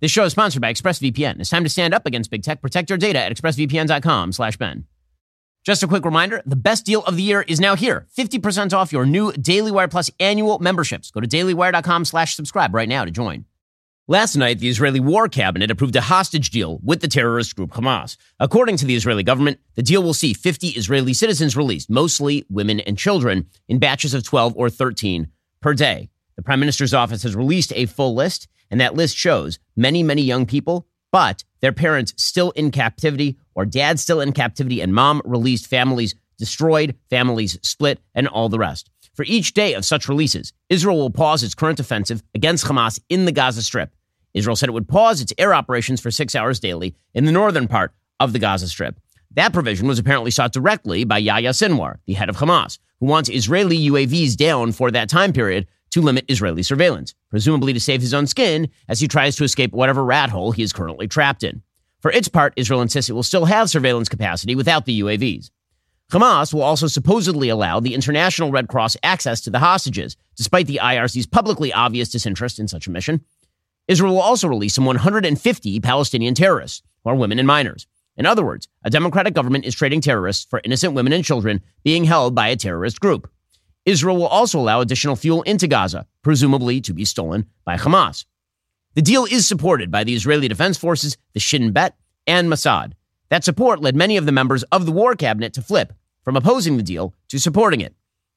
This show is sponsored by ExpressVPN. It's time to stand up against big tech. Protect your data at expressvpn.com slash Ben. Just a quick reminder, the best deal of the year is now here. 50% off your new Daily Wire Plus annual memberships. Go to dailywire.com slash subscribe right now to join. Last night, the Israeli War Cabinet approved a hostage deal with the terrorist group Hamas. According to the Israeli government, the deal will see 50 Israeli citizens released, mostly women and children, in batches of 12 or 13 per day. The Prime Minister's office has released a full list, and that list shows many, many young people, but their parents still in captivity, or dad still in captivity, and mom released, families destroyed, families split, and all the rest. For each day of such releases, Israel will pause its current offensive against Hamas in the Gaza Strip. Israel said it would pause its air operations for six hours daily in the northern part of the Gaza Strip. That provision was apparently sought directly by Yahya Sinwar, the head of Hamas, who wants Israeli UAVs down for that time period to limit Israeli surveillance, presumably to save his own skin as he tries to escape whatever rat hole he is currently trapped in. For its part, Israel insists it will still have surveillance capacity without the UAVs. Hamas will also supposedly allow the International Red Cross access to the hostages, despite the IRC's publicly obvious disinterest in such a mission. Israel will also release some 150 Palestinian terrorists, who are women and minors. In other words, a democratic government is trading terrorists for innocent women and children being held by a terrorist group. Israel will also allow additional fuel into Gaza, presumably to be stolen by Hamas. The deal is supported by the Israeli Defense Forces, the Shin Bet, and Mossad. That support led many of the members of the war cabinet to flip from opposing the deal to supporting it.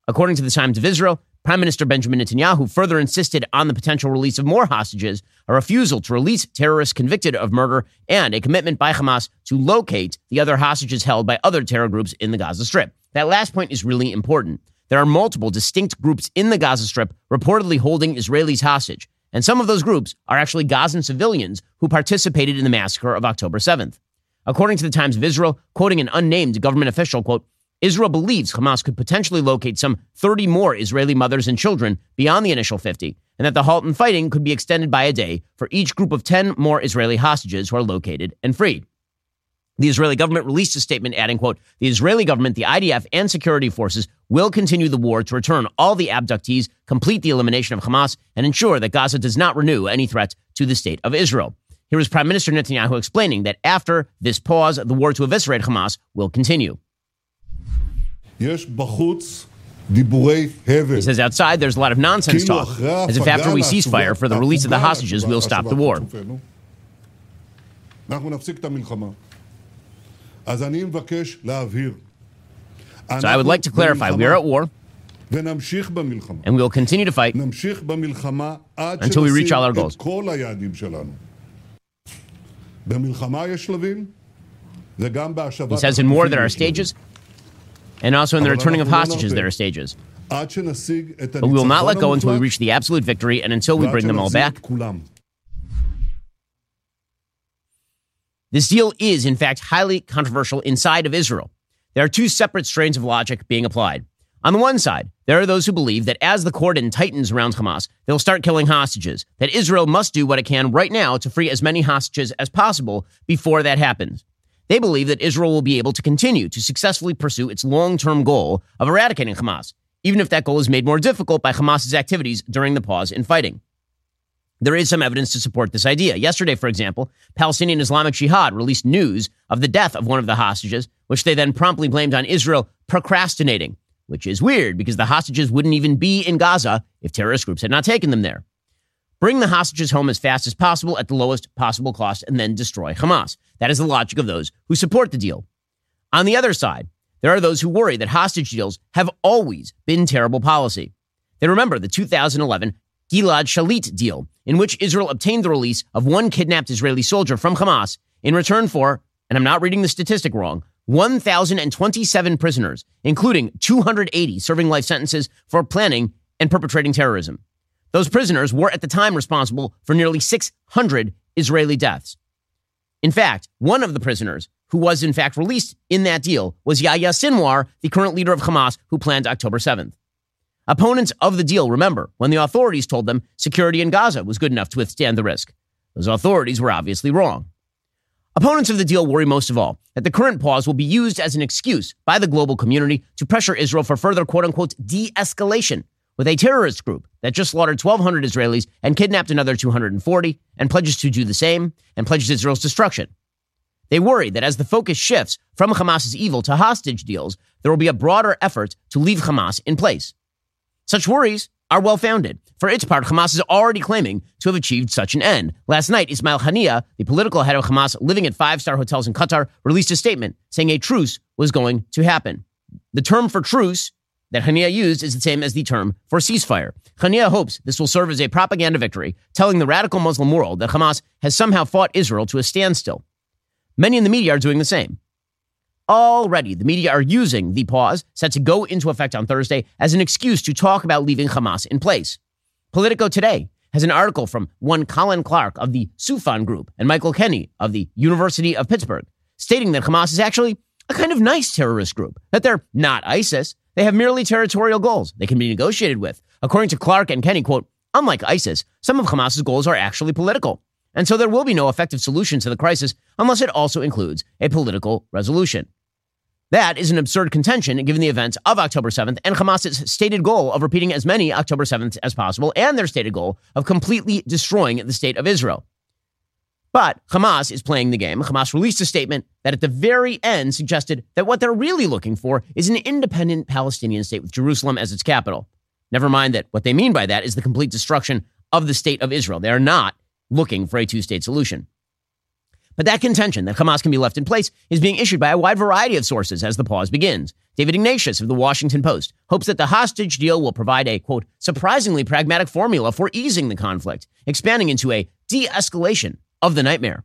According to the Times of Israel, Prime Minister Benjamin Netanyahu further insisted on the potential release of more hostages, a refusal to release terrorists convicted of murder, and a commitment by Hamas to locate the other hostages held by other terror groups in the Gaza Strip. That last point is really important. There are multiple distinct groups in the Gaza Strip reportedly holding Israelis hostage, and some of those groups are actually Gazan civilians who participated in the massacre of October 7th. According to the Times of Israel, quoting an unnamed government official, quote, Israel believes Hamas could potentially locate some 30 more Israeli mothers and children beyond the initial 50, and that the halt in fighting could be extended by a day for each group of 10 more Israeli hostages who are located and freed. The Israeli government released a statement adding, quote, the Israeli government, the IDF, and security forces will continue the war to return all the abductees, complete the elimination of Hamas, and ensure that Gaza does not renew any threats to the state of Israel. Here is Prime Minister Netanyahu explaining that after this pause, the war to eviscerate Hamas will continue. He says outside there's a lot of nonsense talk, as if after we cease fire for the release of the hostages, we'll stop the war. So I would like to clarify we are at war. And we will continue to fight until we reach all our goals. He says in war there are stages, and also in the returning of hostages there are stages. But we will not let go until we reach the absolute victory and until we bring them all back. This deal is, in fact, highly controversial inside of Israel. There are two separate strains of logic being applied. On the one side, there are those who believe that as the cordon tightens around Hamas, they'll start killing hostages, that Israel must do what it can right now to free as many hostages as possible before that happens. They believe that Israel will be able to continue to successfully pursue its long term goal of eradicating Hamas, even if that goal is made more difficult by Hamas's activities during the pause in fighting. There is some evidence to support this idea. Yesterday, for example, Palestinian Islamic Jihad released news of the death of one of the hostages, which they then promptly blamed on Israel procrastinating, which is weird because the hostages wouldn't even be in Gaza if terrorist groups had not taken them there. Bring the hostages home as fast as possible at the lowest possible cost and then destroy Hamas. That is the logic of those who support the deal. On the other side, there are those who worry that hostage deals have always been terrible policy. They remember the 2011 Gilad Shalit deal, in which Israel obtained the release of one kidnapped Israeli soldier from Hamas in return for, and I'm not reading the statistic wrong, 1,027 prisoners, including 280 serving life sentences for planning and perpetrating terrorism. Those prisoners were at the time responsible for nearly 600 Israeli deaths. In fact, one of the prisoners who was in fact released in that deal was Yahya Sinwar, the current leader of Hamas who planned October 7th. Opponents of the deal remember when the authorities told them security in Gaza was good enough to withstand the risk. Those authorities were obviously wrong. Opponents of the deal worry most of all that the current pause will be used as an excuse by the global community to pressure Israel for further quote unquote de escalation with a terrorist group that just slaughtered 1,200 Israelis and kidnapped another 240 and pledges to do the same and pledges Israel's destruction. They worry that as the focus shifts from Hamas's evil to hostage deals, there will be a broader effort to leave Hamas in place. Such worries are well founded. For its part, Hamas is already claiming to have achieved such an end. Last night, Ismail Haniyeh, the political head of Hamas living at five star hotels in Qatar, released a statement saying a truce was going to happen. The term for truce that Haniyeh used is the same as the term for ceasefire. Haniyeh hopes this will serve as a propaganda victory, telling the radical Muslim world that Hamas has somehow fought Israel to a standstill. Many in the media are doing the same. Already, the media are using the pause set to go into effect on Thursday as an excuse to talk about leaving Hamas in place. Politico today has an article from one Colin Clarke of the Soufan Group and Michael Kenney of the University of Pittsburgh stating that Hamas is actually a kind of nice terrorist group, that they're not ISIS. They have merely territorial goals they can be negotiated with. According to Clarke and Kenney, quote, unlike ISIS, some of Hamas's goals are actually political. And so there will be no effective solution to the crisis unless it also includes a political resolution. That is an absurd contention given the events of October 7th and Hamas's stated goal of repeating as many October 7th as possible and their stated goal of completely destroying the state of Israel. But Hamas is playing the game. Hamas released a statement that at the very end suggested that what they're really looking for is an independent Palestinian state with Jerusalem as its capital. Never mind that what they mean by that is the complete destruction of the state of Israel. They are not looking for a two state solution. But that contention that Hamas can be left in place is being issued by a wide variety of sources as the pause begins. David Ignatius of the Washington Post hopes that the hostage deal will provide a, quote, surprisingly pragmatic formula for easing the conflict, expanding into a de escalation of the nightmare.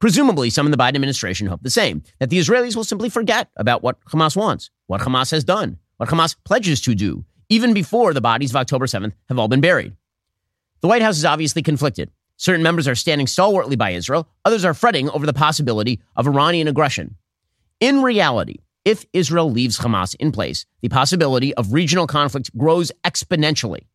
Presumably, some in the Biden administration hope the same that the Israelis will simply forget about what Hamas wants, what Hamas has done, what Hamas pledges to do, even before the bodies of October 7th have all been buried. The White House is obviously conflicted. Certain members are standing stalwartly by Israel, others are fretting over the possibility of Iranian aggression. In reality, if Israel leaves Hamas in place, the possibility of regional conflict grows exponentially.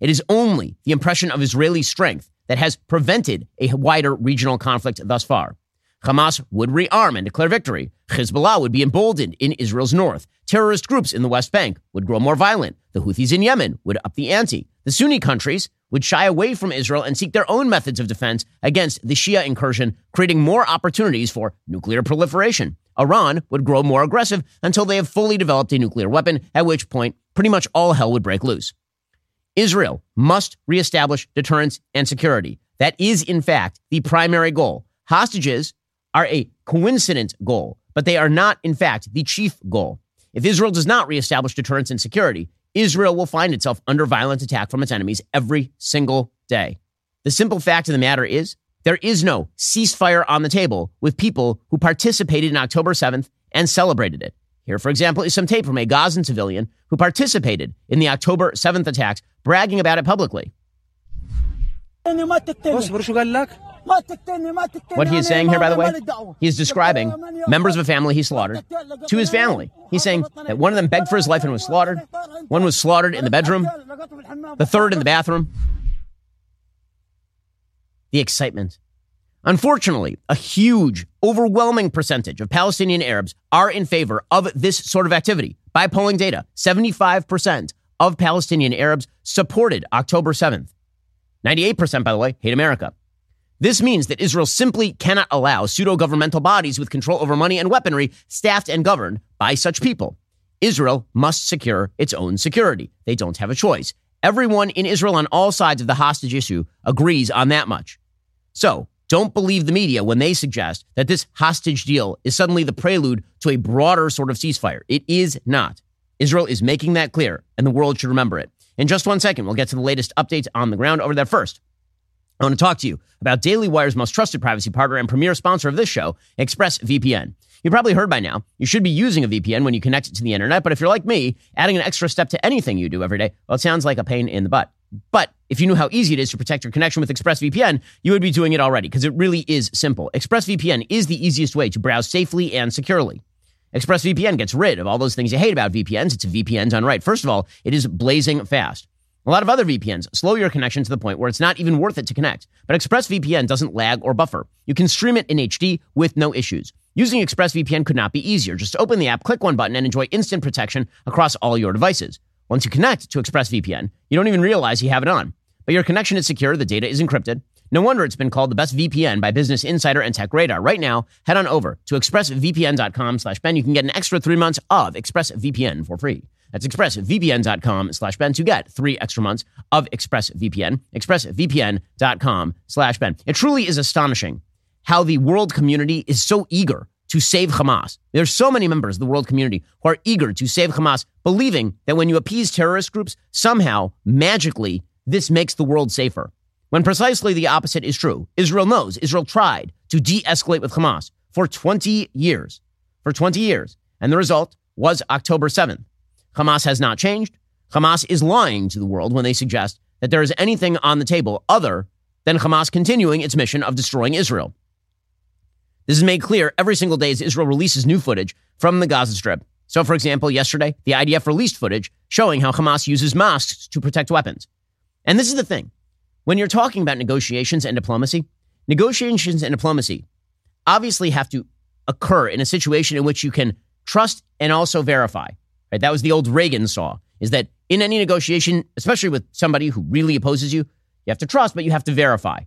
It is only the impression of Israeli strength that has prevented a wider regional conflict thus far. Hamas would rearm and declare victory. Hezbollah would be emboldened in Israel's north. Terrorist groups in the West Bank would grow more violent. The Houthis in Yemen would up the ante. The Sunni countries would shy away from Israel and seek their own methods of defense against the Shia incursion, creating more opportunities for nuclear proliferation. Iran would grow more aggressive until they have fully developed a nuclear weapon, at which point pretty much all hell would break loose. Israel must reestablish deterrence and security. That is, in fact, the primary goal. Hostages are a coincident goal, but they are not, in fact, the chief goal. If Israel does not reestablish deterrence and security, Israel will find itself under violent attack from its enemies every single day. The simple fact of the matter is, there is no ceasefire on the table with people who participated in October 7th and celebrated it. Here, for example, is some tape from a Gazan civilian who participated in the October 7th attacks, bragging about it publicly. What he is saying here, by the way, he is describing members of a family he slaughtered to his family. He's saying that one of them begged for his life and was slaughtered. One was slaughtered in the bedroom, the third in the bathroom. The excitement. Unfortunately, a huge, overwhelming percentage of Palestinian Arabs are in favor of this sort of activity. By polling data, 75% of Palestinian Arabs supported October 7th. 98%, by the way, hate America. This means that Israel simply cannot allow pseudo governmental bodies with control over money and weaponry staffed and governed by such people. Israel must secure its own security. They don't have a choice. Everyone in Israel on all sides of the hostage issue agrees on that much. So, don't believe the media when they suggest that this hostage deal is suddenly the prelude to a broader sort of ceasefire. It is not. Israel is making that clear, and the world should remember it. In just one second, we'll get to the latest updates on the ground over there first. I want to talk to you about Daily Wire's most trusted privacy partner and premier sponsor of this show, ExpressVPN. You've probably heard by now, you should be using a VPN when you connect it to the internet, but if you're like me, adding an extra step to anything you do every day, well, it sounds like a pain in the butt. But if you knew how easy it is to protect your connection with ExpressVPN, you would be doing it already because it really is simple. ExpressVPN is the easiest way to browse safely and securely. ExpressVPN gets rid of all those things you hate about VPNs. It's VPNs on right. First of all, it is blazing fast. A lot of other VPNs slow your connection to the point where it's not even worth it to connect. But ExpressVPN doesn't lag or buffer. You can stream it in HD with no issues. Using ExpressVPN could not be easier. Just open the app, click one button, and enjoy instant protection across all your devices. Once you connect to ExpressVPN, you don't even realize you have it on. But your connection is secure, the data is encrypted. No wonder it's been called the best VPN by Business Insider and Tech Radar. Right now, head on over to expressvpn.com slash Ben. You can get an extra three months of ExpressVPN for free. That's expressvpn.com slash Ben to get three extra months of ExpressVPN. expressvpn.com slash Ben. It truly is astonishing how the world community is so eager to save Hamas. There's so many members of the world community who are eager to save Hamas, believing that when you appease terrorist groups, somehow, magically, this makes the world safer. When precisely the opposite is true. Israel knows. Israel tried to de escalate with Hamas for 20 years. For 20 years. And the result was October 7th. Hamas has not changed. Hamas is lying to the world when they suggest that there is anything on the table other than Hamas continuing its mission of destroying Israel. This is made clear every single day as Israel releases new footage from the Gaza Strip. So, for example, yesterday, the IDF released footage showing how Hamas uses mosques to protect weapons. And this is the thing when you're talking about negotiations and diplomacy, negotiations and diplomacy obviously have to occur in a situation in which you can trust and also verify. Right? That was the old Reagan saw, is that in any negotiation, especially with somebody who really opposes you, you have to trust, but you have to verify.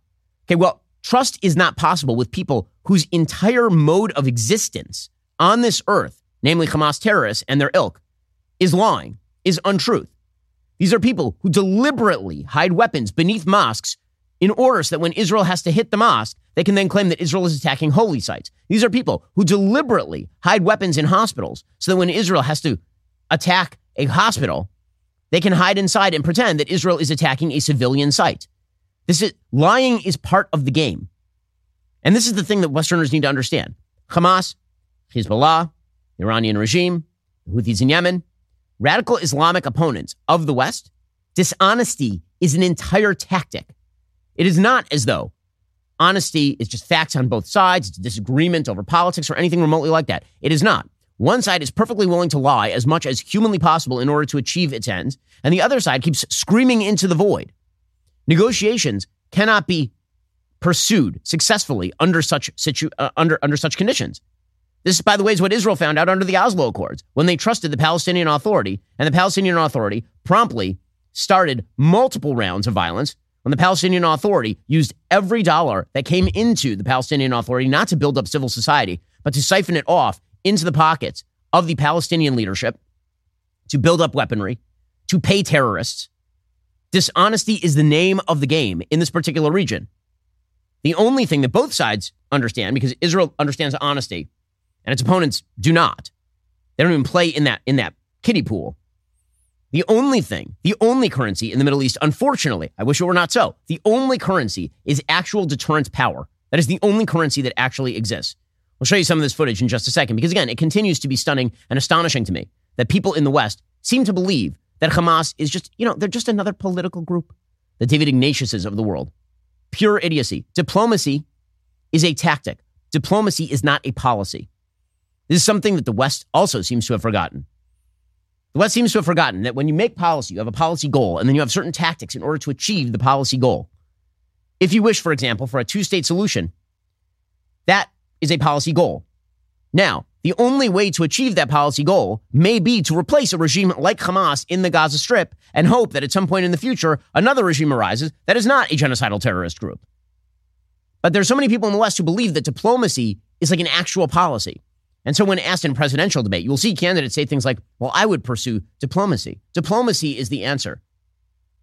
Okay, well, trust is not possible with people whose entire mode of existence on this earth, namely Hamas terrorists and their ilk, is lying, is untruth. These are people who deliberately hide weapons beneath mosques in order so that when Israel has to hit the mosque, they can then claim that Israel is attacking holy sites. These are people who deliberately hide weapons in hospitals so that when Israel has to attack a hospital, they can hide inside and pretend that Israel is attacking a civilian site. This is lying is part of the game. And this is the thing that Westerners need to understand. Hamas, Hezbollah, the Iranian regime, the Houthis in Yemen, radical Islamic opponents of the West, dishonesty is an entire tactic. It is not as though honesty is just facts on both sides, it's disagreement over politics or anything remotely like that. It is not. One side is perfectly willing to lie as much as humanly possible in order to achieve its ends, and the other side keeps screaming into the void. Negotiations cannot be pursued successfully under such situ- uh, under under such conditions. This, by the way, is what Israel found out under the Oslo Accords when they trusted the Palestinian Authority, and the Palestinian Authority promptly started multiple rounds of violence when the Palestinian Authority used every dollar that came into the Palestinian Authority not to build up civil society, but to siphon it off into the pockets of the Palestinian leadership to build up weaponry, to pay terrorists. Dishonesty is the name of the game in this particular region. The only thing that both sides understand, because Israel understands honesty and its opponents do not, they don't even play in that, in that kiddie pool. The only thing, the only currency in the Middle East, unfortunately, I wish it were not so, the only currency is actual deterrence power. That is the only currency that actually exists. We'll show you some of this footage in just a second because, again, it continues to be stunning and astonishing to me that people in the West seem to believe that Hamas is just, you know, they're just another political group, the David Ignatiuses of the world. Pure idiocy. Diplomacy is a tactic, diplomacy is not a policy. This is something that the West also seems to have forgotten. The West seems to have forgotten that when you make policy, you have a policy goal, and then you have certain tactics in order to achieve the policy goal. If you wish, for example, for a two state solution, that is a policy goal. Now, the only way to achieve that policy goal may be to replace a regime like Hamas in the Gaza Strip and hope that at some point in the future, another regime arises that is not a genocidal terrorist group. But there's so many people in the West who believe that diplomacy is like an actual policy. And so when asked in presidential debate, you will see candidates say things like, well, I would pursue diplomacy. Diplomacy is the answer.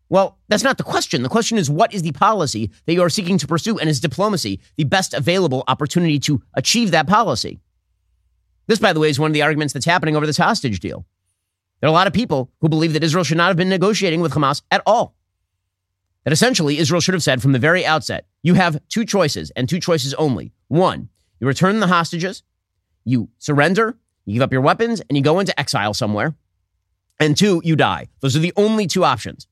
Well, that's not the question. The question is, what is the policy that you are seeking to pursue? And is diplomacy the best available opportunity to achieve that policy? This, by the way, is one of the arguments that's happening over this hostage deal. There are a lot of people who believe that Israel should not have been negotiating with Hamas at all. That essentially Israel should have said from the very outset, you have two choices and two choices only. One, you return the hostages, you surrender, you give up your weapons, and you go into exile somewhere. And two, you die. Those are the only two options.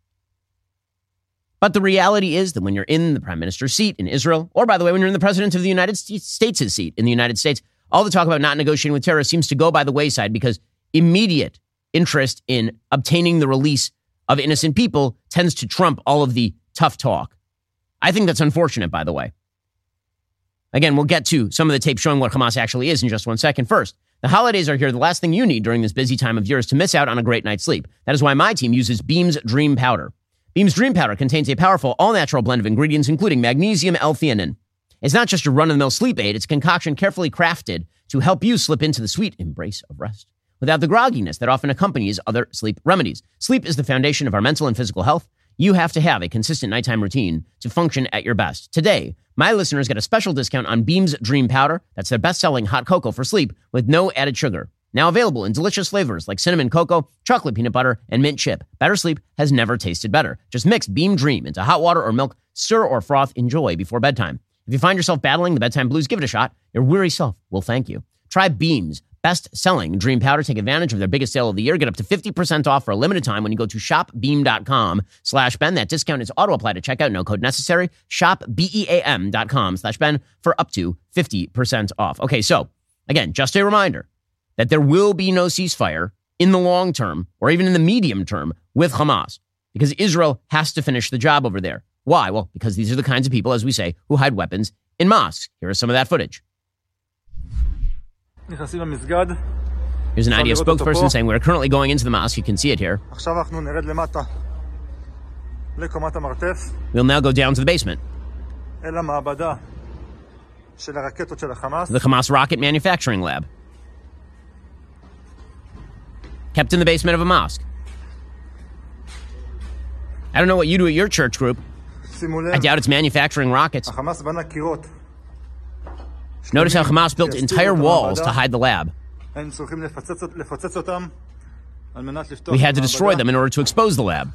But the reality is that when you're in the prime minister's seat in Israel, or by the way, when you're in the president of the United States' seat in the United States, all the talk about not negotiating with terrorists seems to go by the wayside because immediate interest in obtaining the release of innocent people tends to trump all of the tough talk. I think that's unfortunate, by the way. Again, we'll get to some of the tape showing what Hamas actually is in just one second. First, The holidays are here. The last thing you need during this busy time of year is to miss out on a great night's sleep. That is why my team uses Beam's Dream Powder. Beam's Dream Powder contains a powerful, all natural blend of ingredients, including magnesium L theanine. It's not just a run of the mill sleep aid, it's a concoction carefully crafted to help you slip into the sweet embrace of rest without the grogginess that often accompanies other sleep remedies. Sleep is the foundation of our mental and physical health. You have to have a consistent nighttime routine to function at your best. Today, my listeners get a special discount on Beam's Dream Powder. That's their best selling hot cocoa for sleep with no added sugar. Now available in delicious flavors like cinnamon cocoa, chocolate peanut butter, and mint chip. Better sleep has never tasted better. Just mix Beam Dream into hot water or milk, stir or froth, enjoy before bedtime. If you find yourself battling the bedtime blues, give it a shot. Your weary self will thank you. Try Beam's best selling Dream Powder. Take advantage of their biggest sale of the year. Get up to 50% off for a limited time when you go to shopbeam.com slash Ben. That discount is auto applied at checkout. No code necessary. Shopbeam.com slash Ben for up to 50% off. Okay. So again, just a reminder that there will be no ceasefire in the long term or even in the medium term with Hamas because Israel has to finish the job over there. Why? Well, because these are the kinds of people, as we say, who hide weapons in mosques. Here is some of that footage. Here's an IDF spokesperson saying we're currently going into the mosque. You can see it here. We'll now go down to the basement. The Hamas rocket manufacturing lab. Kept in the basement of a mosque. I don't know what you do at your church group. I doubt it's manufacturing rockets. Notice how Hamas built entire walls to hide the lab. We had to destroy them in order to expose the lab.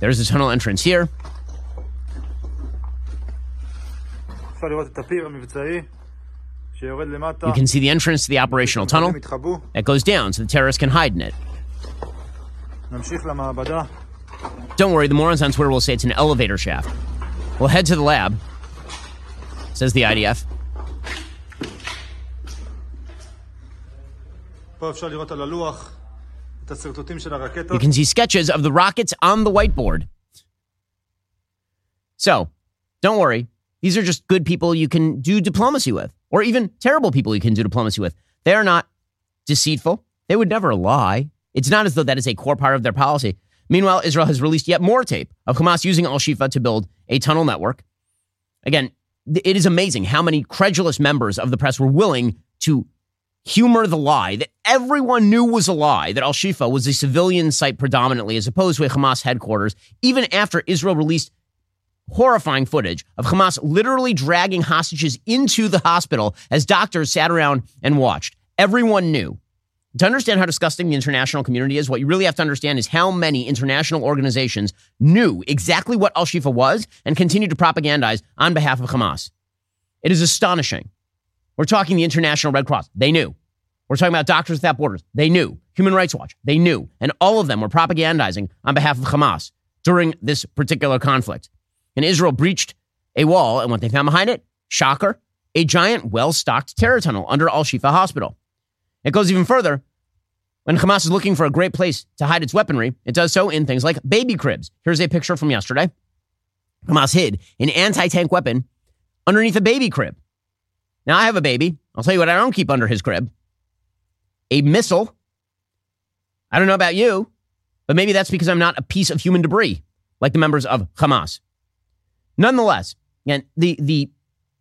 There's the tunnel entrance here. You can see the entrance to the operational tunnel that goes down so the terrorists can hide in it. Don't worry, the morons on Twitter will say it's an elevator shaft. We'll head to the lab, says the IDF. You can see sketches of the rockets on the whiteboard. So, don't worry. These are just good people you can do diplomacy with, or even terrible people you can do diplomacy with. They are not deceitful. They would never lie. It's not as though that is a core part of their policy. Meanwhile, Israel has released yet more tape of Hamas using Al Shifa to build a tunnel network. Again, it is amazing how many credulous members of the press were willing to humor the lie that everyone knew was a lie that Al Shifa was a civilian site predominantly as opposed to a Hamas headquarters, even after Israel released horrifying footage of Hamas literally dragging hostages into the hospital as doctors sat around and watched. Everyone knew to understand how disgusting the international community is, what you really have to understand is how many international organizations knew exactly what Al Shifa was and continued to propagandize on behalf of Hamas. It is astonishing. We're talking the International Red Cross. They knew. We're talking about Doctors Without Borders. They knew. Human Rights Watch. They knew. And all of them were propagandizing on behalf of Hamas during this particular conflict. And Israel breached a wall, and what they found behind it, shocker, a giant, well stocked terror tunnel under Al Shifa Hospital. It goes even further. When Hamas is looking for a great place to hide its weaponry, it does so in things like baby cribs. Here's a picture from yesterday. Hamas hid an anti tank weapon underneath a baby crib. Now, I have a baby. I'll tell you what I don't keep under his crib a missile. I don't know about you, but maybe that's because I'm not a piece of human debris like the members of Hamas. Nonetheless, again, the, the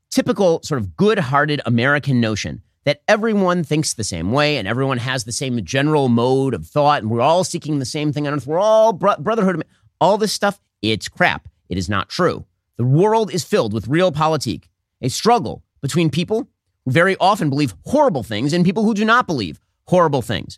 typical sort of good hearted American notion that everyone thinks the same way and everyone has the same general mode of thought and we're all seeking the same thing on earth. We're all bro- brotherhood. All this stuff, it's crap. It is not true. The world is filled with realpolitik, a struggle between people who very often believe horrible things and people who do not believe horrible things.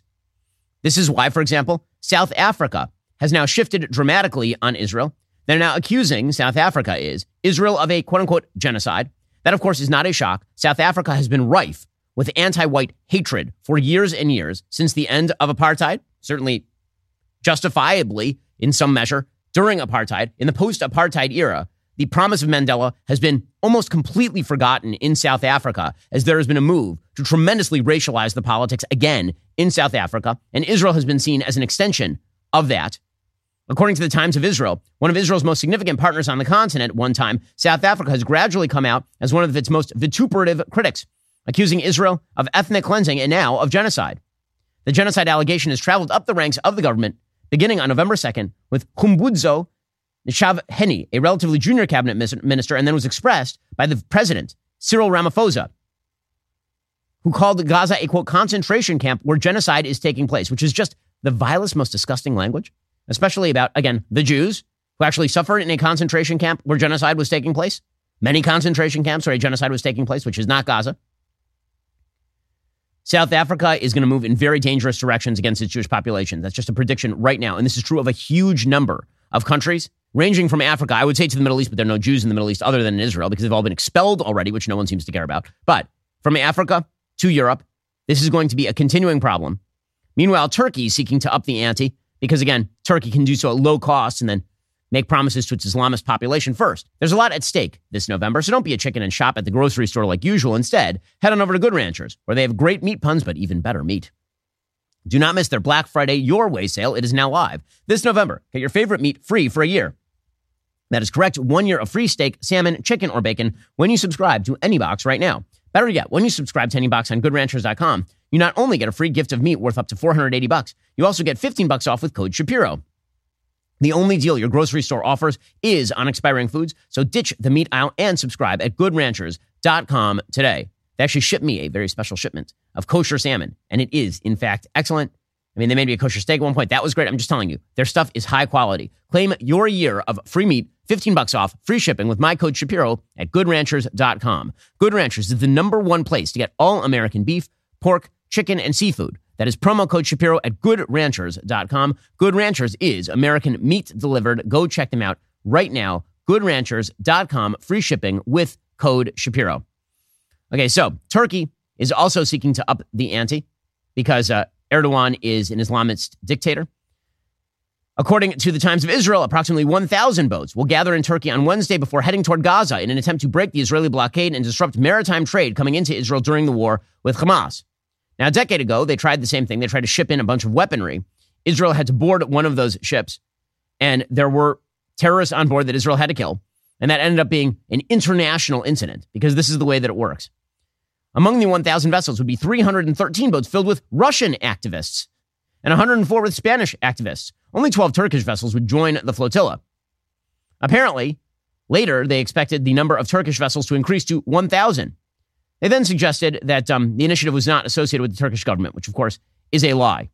This is why, for example, South Africa has now shifted dramatically on Israel. They're now accusing South Africa is Israel of a quote unquote genocide. That, of course, is not a shock. South Africa has been rife with anti white hatred for years and years since the end of apartheid, certainly justifiably in some measure during apartheid. In the post apartheid era, the promise of Mandela has been almost completely forgotten in South Africa as there has been a move to tremendously racialize the politics again in South Africa. And Israel has been seen as an extension of that. According to the Times of Israel, one of Israel's most significant partners on the continent one time, South Africa has gradually come out as one of its most vituperative critics, accusing Israel of ethnic cleansing and now of genocide. The genocide allegation has traveled up the ranks of the government, beginning on November 2nd with Khumbudzo Ntshavheni, a relatively junior cabinet minister, and then was expressed by the president, Cyril Ramaphosa, who called Gaza a quote concentration camp where genocide is taking place, which is just the vilest, most disgusting language, especially about, again, the Jews who actually suffered in a concentration camp where genocide was taking place. Many concentration camps where a genocide was taking place, which is not Gaza. South Africa is going to move in very dangerous directions against its Jewish population. That's just a prediction right now. And this is true of a huge number of countries, ranging from Africa, I would say to the Middle East, but there are no Jews in the Middle East other than in Israel because they've all been expelled already, which no one seems to care about. But from Africa to Europe, this is going to be a continuing problem. Meanwhile, Turkey is seeking to up the ante because, again, Turkey can do so at low cost and then make promises to its Islamist population first. There's a lot at stake this November, so don't be a chicken and shop at the grocery store like usual. Instead, head on over to Good Ranchers, where they have great meat puns, but even better meat. Do not miss their Black Friday Your Way sale. It is now live. This November, get your favorite meat free for a year. That is correct. One year of free steak, salmon, chicken, or bacon when you subscribe to any box right now. Better yet, when you subscribe to any box on goodranchers.com, you not only get a free gift of meat worth up to 480 bucks, you also get 15 bucks off with code Shapiro. The only deal your grocery store offers is on expiring foods, so ditch the meat aisle and subscribe at goodranchers.com today. They actually shipped me a very special shipment of kosher salmon, and it is, in fact, excellent. I mean, they made me a kosher steak at one point. That was great. I'm just telling you, their stuff is high quality. Claim your year of free meat, 15 bucks off, free shipping with my code Shapiro at goodranchers.com. Good Ranchers is the number one place to get all American beef, pork, chicken, and seafood. That is promo code Shapiro at goodranchers.com. Good Ranchers is American meat delivered. Go check them out right now. Goodranchers.com. Free shipping with code Shapiro. Okay, so Turkey is also seeking to up the ante because uh, Erdogan is an Islamist dictator. According to the Times of Israel, approximately 1,000 boats will gather in Turkey on Wednesday before heading toward Gaza in an attempt to break the Israeli blockade and disrupt maritime trade coming into Israel during the war with Hamas. Now, a decade ago, they tried the same thing. They tried to ship in a bunch of weaponry. Israel had to board one of those ships, and there were terrorists on board that Israel had to kill. And that ended up being an international incident because this is the way that it works. Among the 1,000 vessels would be 313 boats filled with Russian activists and 104 with Spanish activists. Only 12 Turkish vessels would join the flotilla. Apparently, later they expected the number of Turkish vessels to increase to 1,000. They then suggested that um, the initiative was not associated with the Turkish government, which of course is a lie.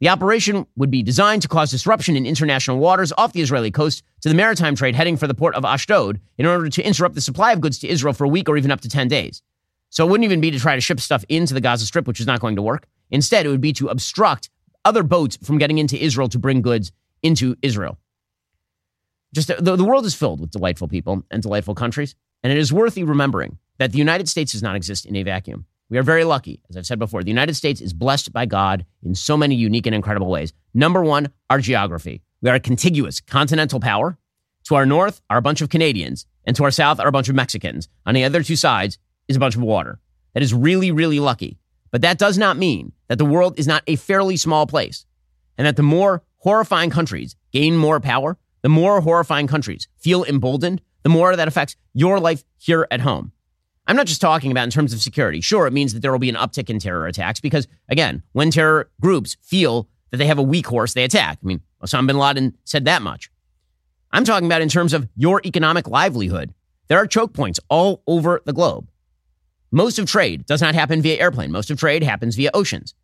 The operation would be designed to cause disruption in international waters off the Israeli coast to the maritime trade heading for the port of Ashdod in order to interrupt the supply of goods to Israel for a week or even up to 10 days. So it wouldn't even be to try to ship stuff into the Gaza Strip, which is not going to work. Instead, it would be to obstruct other boats from getting into Israel to bring goods into Israel. Just the, the world is filled with delightful people and delightful countries, and it is worthy remembering that the United States does not exist in a vacuum. We are very lucky. As I've said before, the United States is blessed by God in so many unique and incredible ways. Number one, our geography. We are a contiguous continental power. To our north are a bunch of Canadians, and to our south are a bunch of Mexicans. On the other two sides is a bunch of water. That is really, really lucky. But that does not mean that the world is not a fairly small place, and that the more horrifying countries gain more power, the more horrifying countries feel emboldened, the more that affects your life here at home. I'm not just talking about in terms of security. Sure, it means that there will be an uptick in terror attacks because, again, when terror groups feel that they have a weak horse, they attack. I mean, Osama bin Laden said that much. I'm talking about in terms of your economic livelihood. There are choke points all over the globe. Most of trade does not happen via airplane. Most of trade happens via oceans.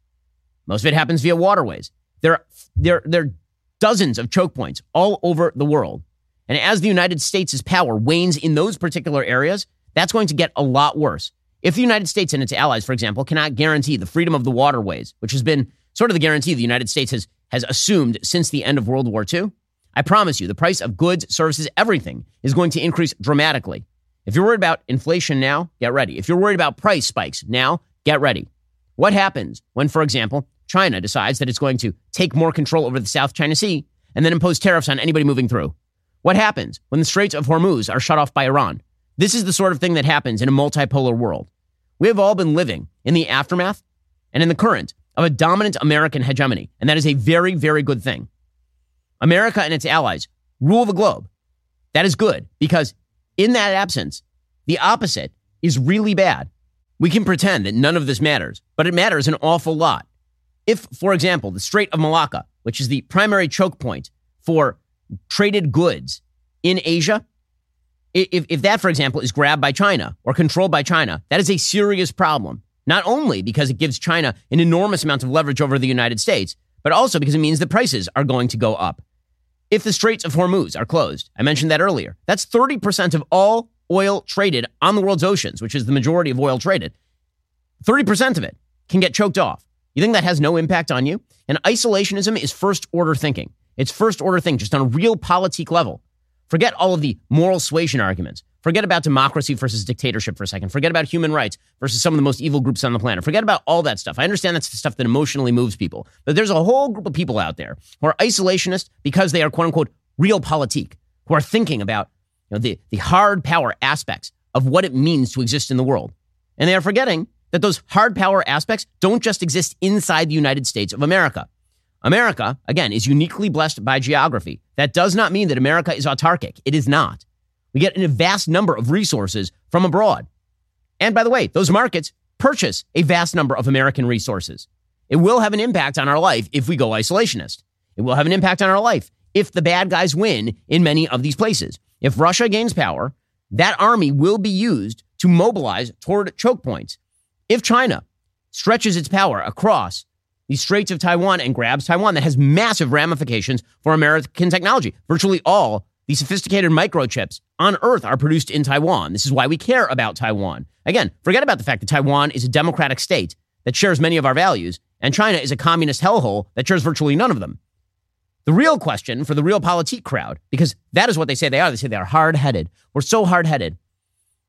Most of it happens via waterways. There, are, there, there are dozens of choke points all over the world. And as the United States' power wanes in those particular areas, that's going to get a lot worse. If the United States and its allies, for example, cannot guarantee the freedom of the waterways, which has been sort of the guarantee the United States has, has assumed since the end of World War II, I promise you the price of goods, services, everything is going to increase dramatically. If you're worried about inflation now, get ready. If you're worried about price spikes now, get ready. What happens when, for example, China decides that it's going to take more control over the South China Sea and then impose tariffs on anybody moving through? What happens when the Straits of Hormuz are shut off by Iran? This is the sort of thing that happens in a multipolar world. We have all been living in the aftermath and in the current of a dominant American hegemony, and that is a very, very good thing. America and its allies rule the globe. That is good because in that absence, the opposite is really bad. We can pretend that none of this matters, but it matters an awful lot. If, for example, the Strait of Malacca, which is the primary choke point for traded goods in Asia, if, if that, for example, is grabbed by China or controlled by China, that is a serious problem. Not only because it gives China an enormous amount of leverage over the United States, but also because it means the prices are going to go up. If the Straits of Hormuz are closed, I mentioned that earlier, that's 30% of all oil traded on the world's oceans, which is the majority of oil traded. 30% of it can get choked off. You think that has no impact on you? And isolationism is first order thinking. It's first order thinking, just on a realpolitik level. Forget all of the moral suasion arguments. Forget about democracy versus dictatorship for a second. Forget about human rights versus some of the most evil groups on the planet. Forget about all that stuff. I understand that's the stuff that emotionally moves people. But there's a whole group of people out there who are isolationist because they are quote unquote realpolitik, who are thinking about you know, the, the hard power aspects of what it means to exist in the world. And they are forgetting that those hard power aspects don't just exist inside the United States of America. America, again, is uniquely blessed by geography. That does not mean that America is autarkic. It is not. We get a vast number of resources from abroad. And by the way, those markets purchase a vast number of American resources. It will have an impact on our life if we go isolationist. It will have an impact on our life if the bad guys win in many of these places. If Russia gains power, that army will be used to mobilize toward choke points. If China stretches its power across the Straits of Taiwan and grabs Taiwan, that has massive ramifications for American technology. Virtually all the sophisticated microchips on Earth are produced in Taiwan. This is why we care about Taiwan. Again, forget about the fact that Taiwan is a democratic state that shares many of our values, and China is a communist hellhole that shares virtually none of them. The real question for the realpolitik crowd, because that is what they say they are, they say they are hard headed. We're so hard headed.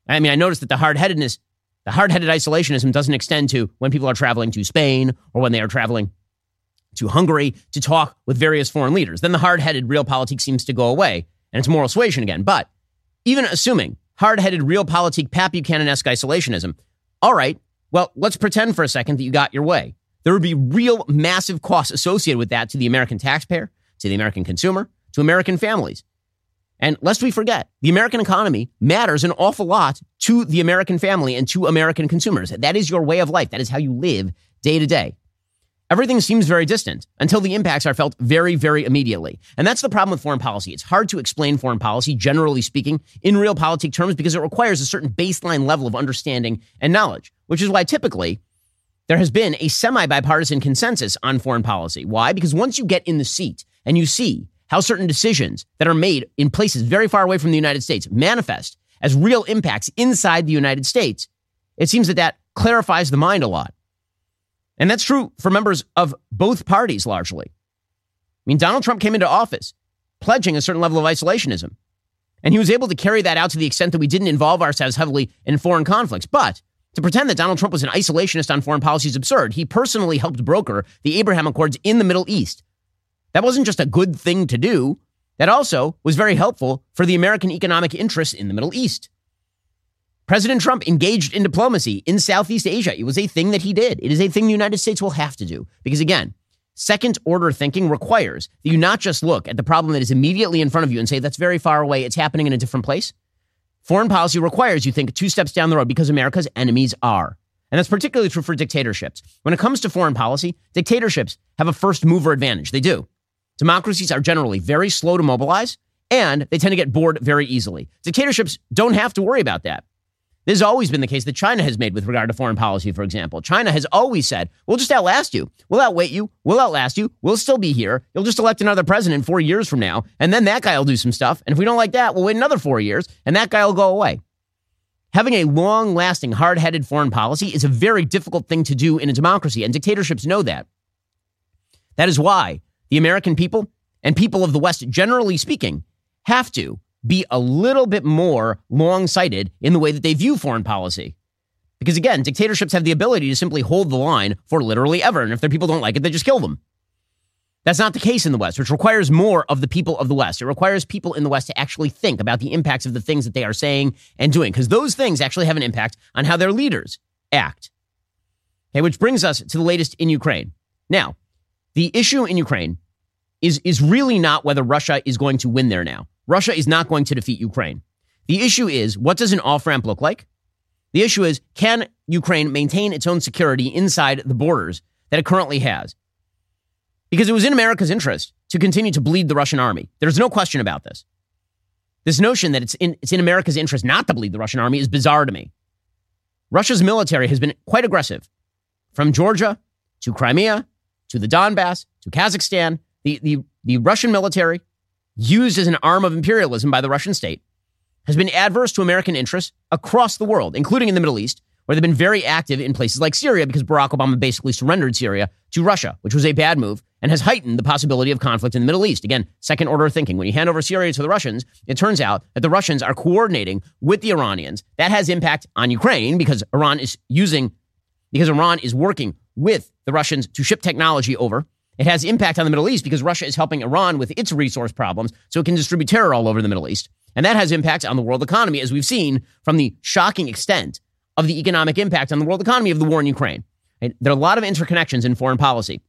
I mean, I noticed that the hard headedness, the hard headed isolationism doesn't extend to when people are traveling to Spain or when they are traveling to Hungary to talk with various foreign leaders. Then the hard headed real realpolitik seems to go away and it's moral suasion again. But even assuming hard headed realpolitik Pat Buchanan esque isolationism, all right, well, let's pretend for a second that you got your way. There would be real massive costs associated with that to the American taxpayer, to the American consumer, to American families. And lest we forget, the American economy matters an awful lot to the American family and to American consumers. That is your way of life. That is how you live day to day. Everything seems very distant until the impacts are felt very, very immediately. And that's the problem with foreign policy. It's hard to explain foreign policy, generally speaking, in real realpolitik terms because it requires a certain baseline level of understanding and knowledge, which is why typically there has been a semi bipartisan consensus on foreign policy. Why? Because once you get in the seat and you see how certain decisions that are made in places very far away from the United States manifest as real impacts inside the United States, it seems that that clarifies the mind a lot. And that's true for members of both parties largely. I mean, Donald Trump came into office pledging a certain level of isolationism. And he was able to carry that out to the extent that we didn't involve ourselves heavily in foreign conflicts. But to pretend that Donald Trump was an isolationist on foreign policy is absurd. He personally helped broker the Abraham Accords in the Middle East. That wasn't just a good thing to do, that also was very helpful for the American economic interests in the Middle East. President Trump engaged in diplomacy in Southeast Asia. It was a thing that he did. It is a thing the United States will have to do. Because again, second order thinking requires that you not just look at the problem that is immediately in front of you and say, that's very far away, it's happening in a different place. Foreign policy requires you think two steps down the road because America's enemies are. And that's particularly true for dictatorships. When it comes to foreign policy, dictatorships have a first mover advantage. They do. Democracies are generally very slow to mobilize and they tend to get bored very easily. Dictatorships don't have to worry about that. This has always been the case that China has made with regard to foreign policy, for example. China has always said, we'll just outlast you. We'll outwait you. We'll outlast you. We'll still be here. You'll just elect another president four years from now. And then that guy will do some stuff. And if we don't like that, we'll wait another four years and that guy will go away. Having a long lasting, hard headed foreign policy is a very difficult thing to do in a democracy. And dictatorships know that. That is why the American people and people of the West, generally speaking, have to be a little bit more long sighted in the way that they view foreign policy. Because again, dictatorships have the ability to simply hold the line for literally ever. And if their people don't like it, they just kill them. That's not the case in the West, which requires more of the people of the West. It requires people in the West to actually think about the impacts of the things that they are saying and doing, because those things actually have an impact on how their leaders act. Okay, which brings us to the latest in Ukraine. Now, the issue in Ukraine is, is really not whether Russia is going to win there now. Russia is not going to defeat Ukraine. The issue is what does an off ramp look like? The issue is can Ukraine maintain its own security inside the borders that it currently has? Because it was in America's interest to continue to bleed the Russian army. There's no question about this. This notion that it's in, it's in America's interest not to bleed the Russian army is bizarre to me. Russia's military has been quite aggressive from Georgia to Crimea to the Donbass to Kazakhstan. The, the, the Russian military, used as an arm of imperialism by the Russian state, has been adverse to American interests across the world, including in the Middle East, where they've been very active in places like Syria because Barack Obama basically surrendered Syria to Russia, which was a bad move and has heightened the possibility of conflict in the Middle East. Again, second order thinking. When you hand over Syria to the Russians, it turns out that the Russians are coordinating with the Iranians. That has impact on Ukraine because Iran is using, because Iran is working with the Russians to ship technology over. It has impact on the Middle East because Russia is helping Iran with its resource problems so it can distribute terror all over the Middle East. And that has impact on the world economy, as we've seen from the shocking extent of the economic impact on the world economy of the war in Ukraine. Right? There are a lot of interconnections in foreign policy.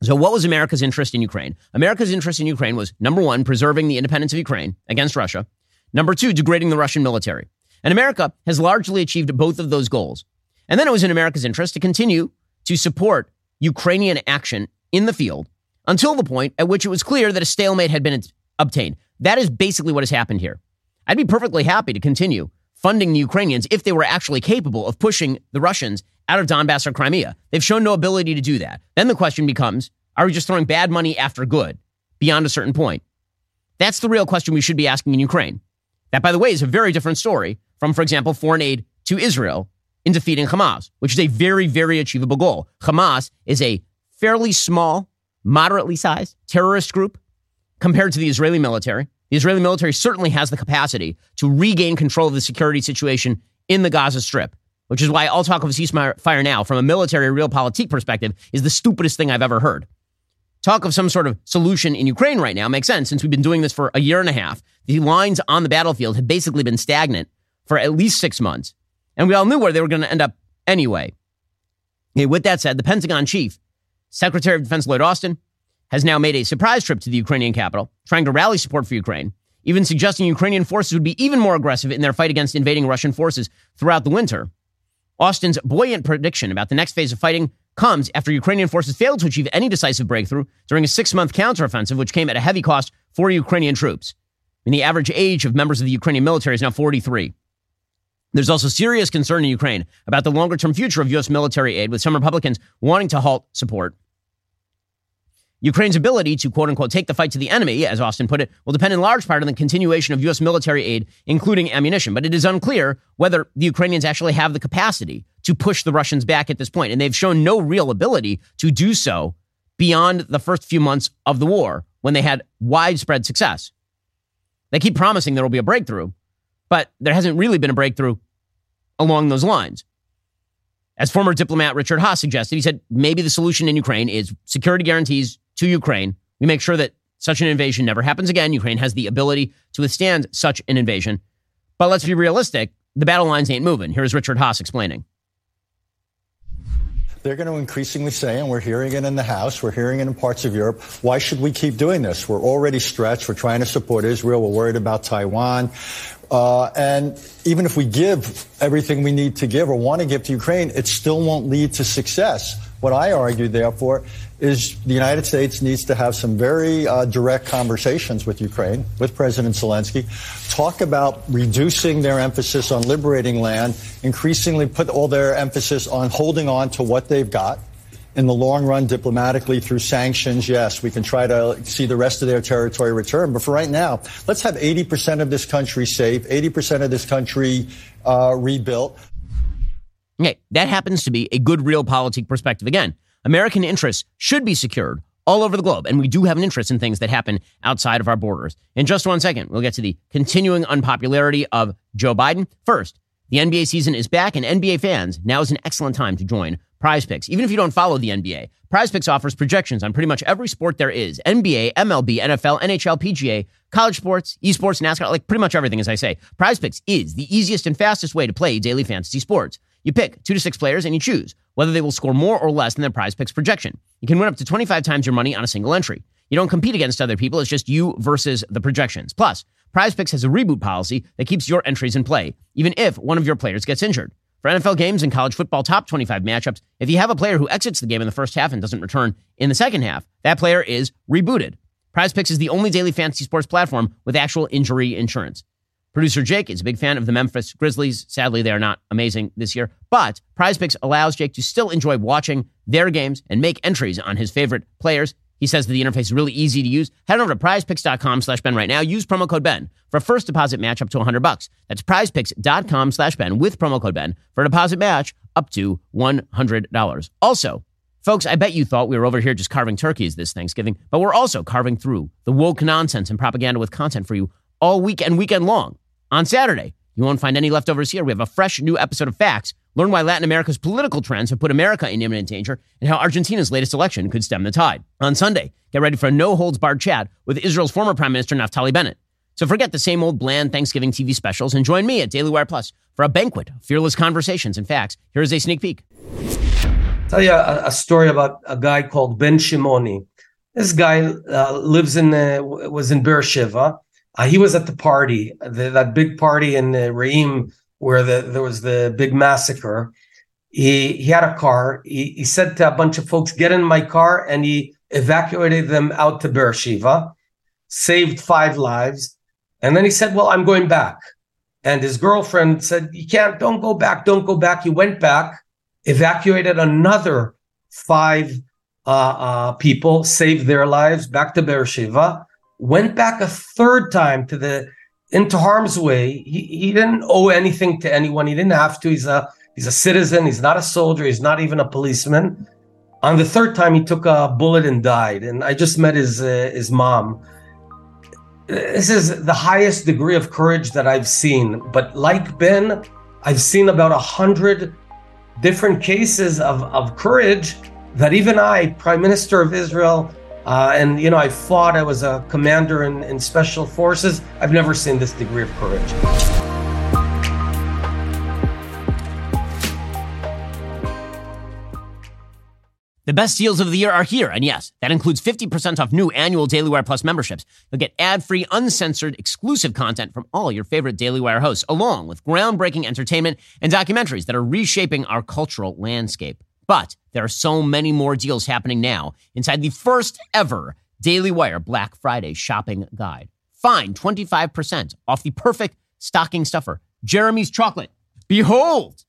So, what was America's interest in Ukraine? America's interest in Ukraine was number one, preserving the independence of Ukraine against Russia. Number two, degrading the Russian military. And America has largely achieved both of those goals. And then it was in America's interest to continue to support Ukrainian action in the field until the point at which it was clear that a stalemate had been obtained. That is basically what has happened here. I'd be perfectly happy to continue funding the Ukrainians if they were actually capable of pushing the Russians out of Donbass or Crimea. They've shown no ability to do that. Then the question becomes are we just throwing bad money after good beyond a certain point? That's the real question we should be asking in Ukraine. That, by the way, is a very different story from, for example, foreign aid to Israel in defeating Hamas, which is a very, very achievable goal. Hamas is a fairly small, moderately sized terrorist group compared to the Israeli military. The Israeli military certainly has the capacity to regain control of the security situation in the Gaza Strip, which is why all talk of a ceasefire now, from a military realpolitik perspective, is the stupidest thing I've ever heard. Talk of some sort of solution in Ukraine right now makes sense since we've been doing this for a year and a half. The lines on the battlefield have basically been stagnant for at least six months. And we all knew where they were going to end up anyway. Okay, with that said, the Pentagon chief, Secretary of Defense Lloyd Austin, has now made a surprise trip to the Ukrainian capital, trying to rally support for Ukraine, even suggesting Ukrainian forces would be even more aggressive in their fight against invading Russian forces throughout the winter. Austin's buoyant prediction about the next phase of fighting comes after Ukrainian forces failed to achieve any decisive breakthrough during a six month counteroffensive, which came at a heavy cost for Ukrainian troops. And the average age of members of the Ukrainian military is now 43. There's also serious concern in Ukraine about the longer term future of U.S. military aid, with some Republicans wanting to halt support. Ukraine's ability to quote unquote take the fight to the enemy, as Austin put it, will depend in large part on the continuation of U.S. military aid, including ammunition. But it is unclear whether the Ukrainians actually have the capacity to push the Russians back at this point. And they've shown no real ability to do so beyond the first few months of the war when they had widespread success. They keep promising there will be a breakthrough, but there hasn't really been a breakthrough along those lines. As former diplomat Richard Haass suggested, he said maybe the solution in Ukraine is security guarantees to Ukraine. We make sure that such an invasion never happens again. Ukraine has the ability to withstand such an invasion. But let's be realistic the battle lines ain't moving. Here's Richard Haass explaining. They're going to increasingly say, and we're hearing it in the House, we're hearing it in parts of Europe, why should we keep doing this? We're already stretched. We're trying to support Israel. We're worried about Taiwan. Uh, and even if we give everything we need to give or want to give to Ukraine, it still won't lead to success. What I argue, therefore, is the United States needs to have some very uh, direct conversations with Ukraine, with President Zelensky, talk about reducing their emphasis on liberating land, increasingly put all their emphasis on holding on to what they've got. In the long run, diplomatically through sanctions, yes, we can try to see the rest of their territory return. But for right now, let's have 80% of this country safe, 80% of this country uh, rebuilt. Okay, that happens to be a good real realpolitik perspective. Again, American interests should be secured all over the globe, and we do have an interest in things that happen outside of our borders. In just one second, we'll get to the continuing unpopularity of Joe Biden. First, the NBA season is back, and NBA fans, now is an excellent time to join Prize Picks. Even if you don't follow the NBA, Prize Picks offers projections on pretty much every sport there is NBA, MLB, NFL, NHL, PGA, college sports, esports, NASCAR, like pretty much everything, as I say. Prize Picks is the easiest and fastest way to play daily fantasy sports. You pick two to six players and you choose whether they will score more or less than their prize picks projection. You can win up to 25 times your money on a single entry. You don't compete against other people, it's just you versus the projections. Plus, Prize Picks has a reboot policy that keeps your entries in play, even if one of your players gets injured. For NFL games and college football top 25 matchups, if you have a player who exits the game in the first half and doesn't return in the second half, that player is rebooted. Prize Picks is the only daily fantasy sports platform with actual injury insurance. Producer Jake is a big fan of the Memphis Grizzlies. Sadly, they are not amazing this year, but Prize Picks allows Jake to still enjoy watching their games and make entries on his favorite players. He says that the interface is really easy to use. Head over to prizepicks.com slash Ben right now. Use promo code Ben for a first deposit match up to 100 bucks. That's prizepicks.com slash Ben with promo code Ben for a deposit match up to $100. Also, folks, I bet you thought we were over here just carving turkeys this Thanksgiving, but we're also carving through the woke nonsense and propaganda with content for you all week and weekend long. On Saturday, you won't find any leftovers here. We have a fresh new episode of Facts. Learn why Latin America's political trends have put America in imminent danger and how Argentina's latest election could stem the tide. On Sunday, get ready for a no holds barred chat with Israel's former Prime Minister Naftali Bennett. So forget the same old bland Thanksgiving TV specials and join me at Daily Wire Plus for a banquet of fearless conversations and facts. Here is a sneak peek. Tell you a, a, story about a guy called Ben Shimoni. This guy uh, lives in uh, was in Beersheba uh, he was at the party, the, that big party in uh, Reim where the, there was the big massacre. He he had a car. He, he said to a bunch of folks, "Get in my car," and he evacuated them out to Beersheba, saved five lives, and then he said, "Well, I'm going back." And his girlfriend said, "You can't. Don't go back. Don't go back." He went back, evacuated another five uh, uh, people, saved their lives back to Beersheba went back a third time to the into harm's way. He, he didn't owe anything to anyone. He didn't have to. He's a he's a citizen. He's not a soldier. He's not even a policeman. On the third time, he took a bullet and died. And I just met his uh, his mom. This is the highest degree of courage that I've seen. But like Ben, I've seen about a hundred different cases of, of courage that even I, Prime Minister of Israel, uh, and, you know, I fought, I was a commander in, in special forces. I've never seen this degree of courage. The best deals of the year are here. And yes, that includes 50% off new annual Daily Wire Plus memberships. You'll get ad free, uncensored, exclusive content from all your favorite Daily Wire hosts, along with groundbreaking entertainment and documentaries that are reshaping our cultural landscape. But there are so many more deals happening now inside the first ever Daily Wire Black Friday shopping guide. Find 25% off the perfect stocking stuffer, Jeremy's Chocolate. Behold!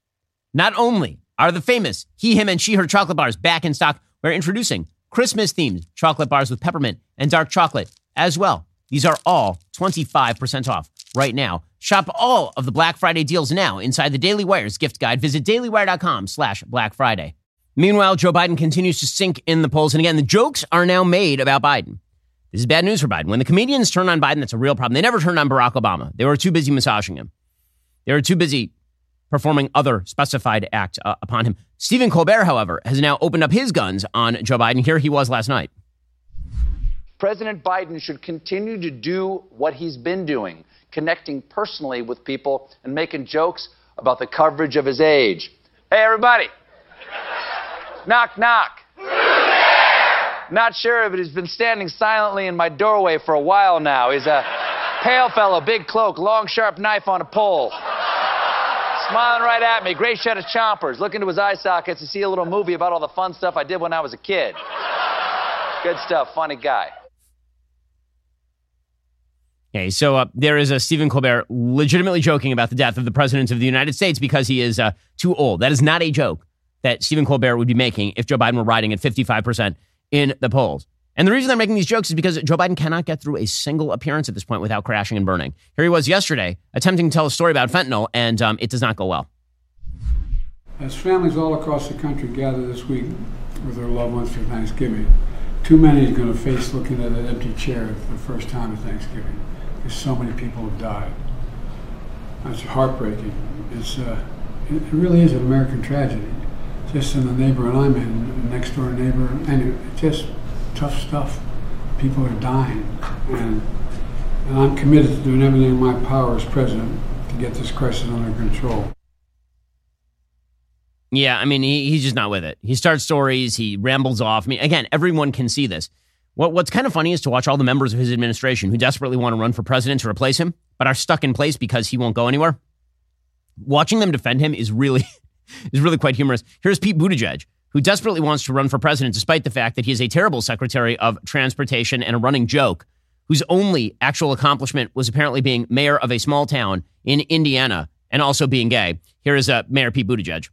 Not only are the famous he, him, and she, her chocolate bars back in stock, we're introducing Christmas themed chocolate bars with peppermint and dark chocolate as well. These are all 25% off right now. Shop all of the Black Friday deals now inside the Daily Wire's gift guide. Visit dailywire.com slash Black Friday. Meanwhile, Joe Biden continues to sink in the polls. And again, the jokes are now made about Biden. This is bad news for Biden. When the comedians turn on Biden, that's a real problem. They never turned on Barack Obama. They were too busy massaging him. They were too busy performing other specified acts uh, upon him. Stephen Colbert, however, has now opened up his guns on Joe Biden. Here he was last night. President Biden should continue to do what he's been doing, connecting personally with people and making jokes about the coverage of his age. Hey, everybody. Knock, knock. Not sure, but he's been standing silently in my doorway for a while now. He's a pale fellow, big cloak, long, sharp knife on a pole. Smiling right at me, great set of chompers. Look into his eye sockets to see a little movie about all the fun stuff I did when I was a kid. Good stuff, funny guy. Okay, so uh, there is a Stephen Colbert legitimately joking about the death of the President of the United States because he is uh, too old. That is not a joke that Stephen Colbert would be making if Joe Biden were riding at 55% in the polls. And the reason they're making these jokes is because Joe Biden cannot get through a single appearance at this point without crashing and burning. Here he was yesterday attempting to tell a story about fentanyl, and um, it does not go well. As families all across the country gather this week with their loved ones for Thanksgiving, too many are going to face looking at an empty chair for the first time at Thanksgiving because so many people have died. That's heartbreaking. It's, uh, it really is an American tragedy just in the neighborhood I'm in, next door neighbor, and it, just tough stuff. People are dying, and, and I'm committed to doing everything in my power as president to get this crisis under control. Yeah, I mean, he, he's just not with it. He starts stories, he rambles off. I mean, again, everyone can see this. What, what's kind of funny is to watch all the members of his administration who desperately want to run for president to replace him, but are stuck in place because he won't go anywhere. Watching them defend him is really is really quite humorous. Here's Pete Buttigieg, who desperately wants to run for president despite the fact that he is a terrible secretary of transportation and a running joke, whose only actual accomplishment was apparently being mayor of a small town in Indiana and also being gay. Here is uh, Mayor Pete Buttigieg.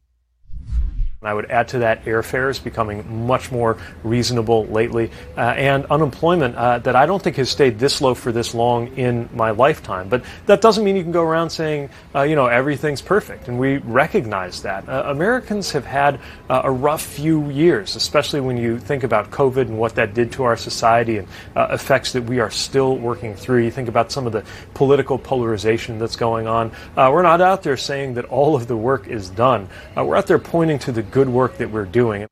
I would add to that airfare is becoming much more reasonable lately, uh, and unemployment uh, that I don't think has stayed this low for this long in my lifetime. But that doesn't mean you can go around saying, uh, you know, everything's perfect, and we recognize that. Uh, Americans have had uh, a rough few years, especially when you think about COVID and what that did to our society and uh, effects that we are still working through. You think about some of the political polarization that's going on. we're not out there saying that all of the work is done. we're out there pointing to the good work that we're doing.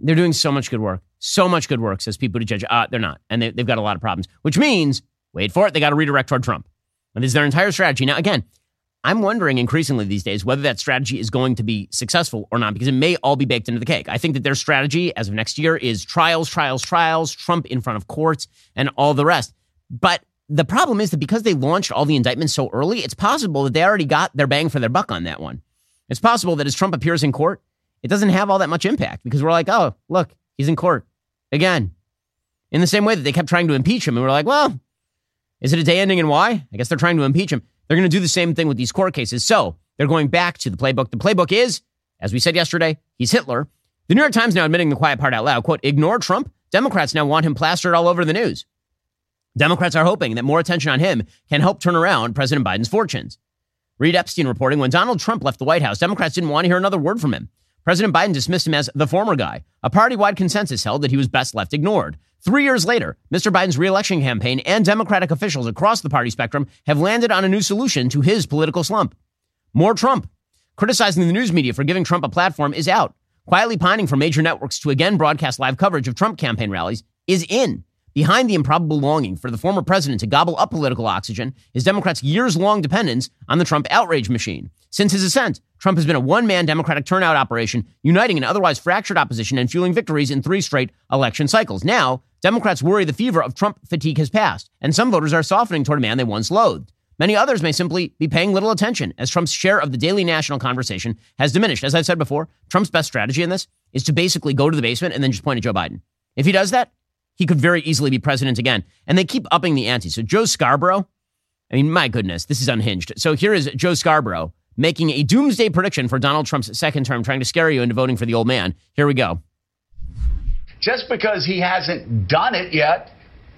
They're doing so much good work. So much good work, says Pete Buttigieg. Uh, they're not. And they, they've got a lot of problems, which means, wait for it, they got to redirect toward Trump. And this is their entire strategy. Now, again, I'm wondering increasingly these days whether that strategy is going to be successful or not, because it may all be baked into the cake. I think that their strategy as of next year is trials, trials, trials, Trump in front of courts, and all the rest. But the problem is that because they launched all the indictments so early, it's possible that they already got their bang for their buck on that one. It's possible that as Trump appears in court, it doesn't have all that much impact because we're like, oh, look, he's in court again. In the same way that they kept trying to impeach him, and we're like, well, is it a day ending and why? I guess they're trying to impeach him. They're going to do the same thing with these court cases. So they're going back to the playbook. The playbook is, as we said yesterday, he's Hitler. The New York Times now admitting the quiet part out loud. Quote, ignore Trump. Democrats now want him plastered all over the news. Democrats are hoping that more attention on him can help turn around President Biden's fortunes. Reid Epstein reporting when Donald Trump left the White House, Democrats didn't want to hear another word from him. President Biden dismissed him as the former guy. A party wide consensus held that he was best left ignored. Three years later, Mr. Biden's reelection campaign and Democratic officials across the party spectrum have landed on a new solution to his political slump. More Trump. Criticizing the news media for giving Trump a platform is out. Quietly pining for major networks to again broadcast live coverage of Trump campaign rallies is in. Behind the improbable longing for the former president to gobble up political oxygen is Democrats' years long dependence on the Trump outrage machine. Since his ascent, Trump has been a one man Democratic turnout operation, uniting an otherwise fractured opposition and fueling victories in three straight election cycles. Now, Democrats worry the fever of Trump fatigue has passed, and some voters are softening toward a man they once loathed. Many others may simply be paying little attention as Trump's share of the daily national conversation has diminished. As I've said before, Trump's best strategy in this is to basically go to the basement and then just point at Joe Biden. If he does that, he could very easily be president again. And they keep upping the ante. So Joe Scarborough, I mean, my goodness, this is unhinged. So here is Joe Scarborough making a doomsday prediction for Donald Trump's second term, trying to scare you into voting for the old man. Here we go. Just because he hasn't done it yet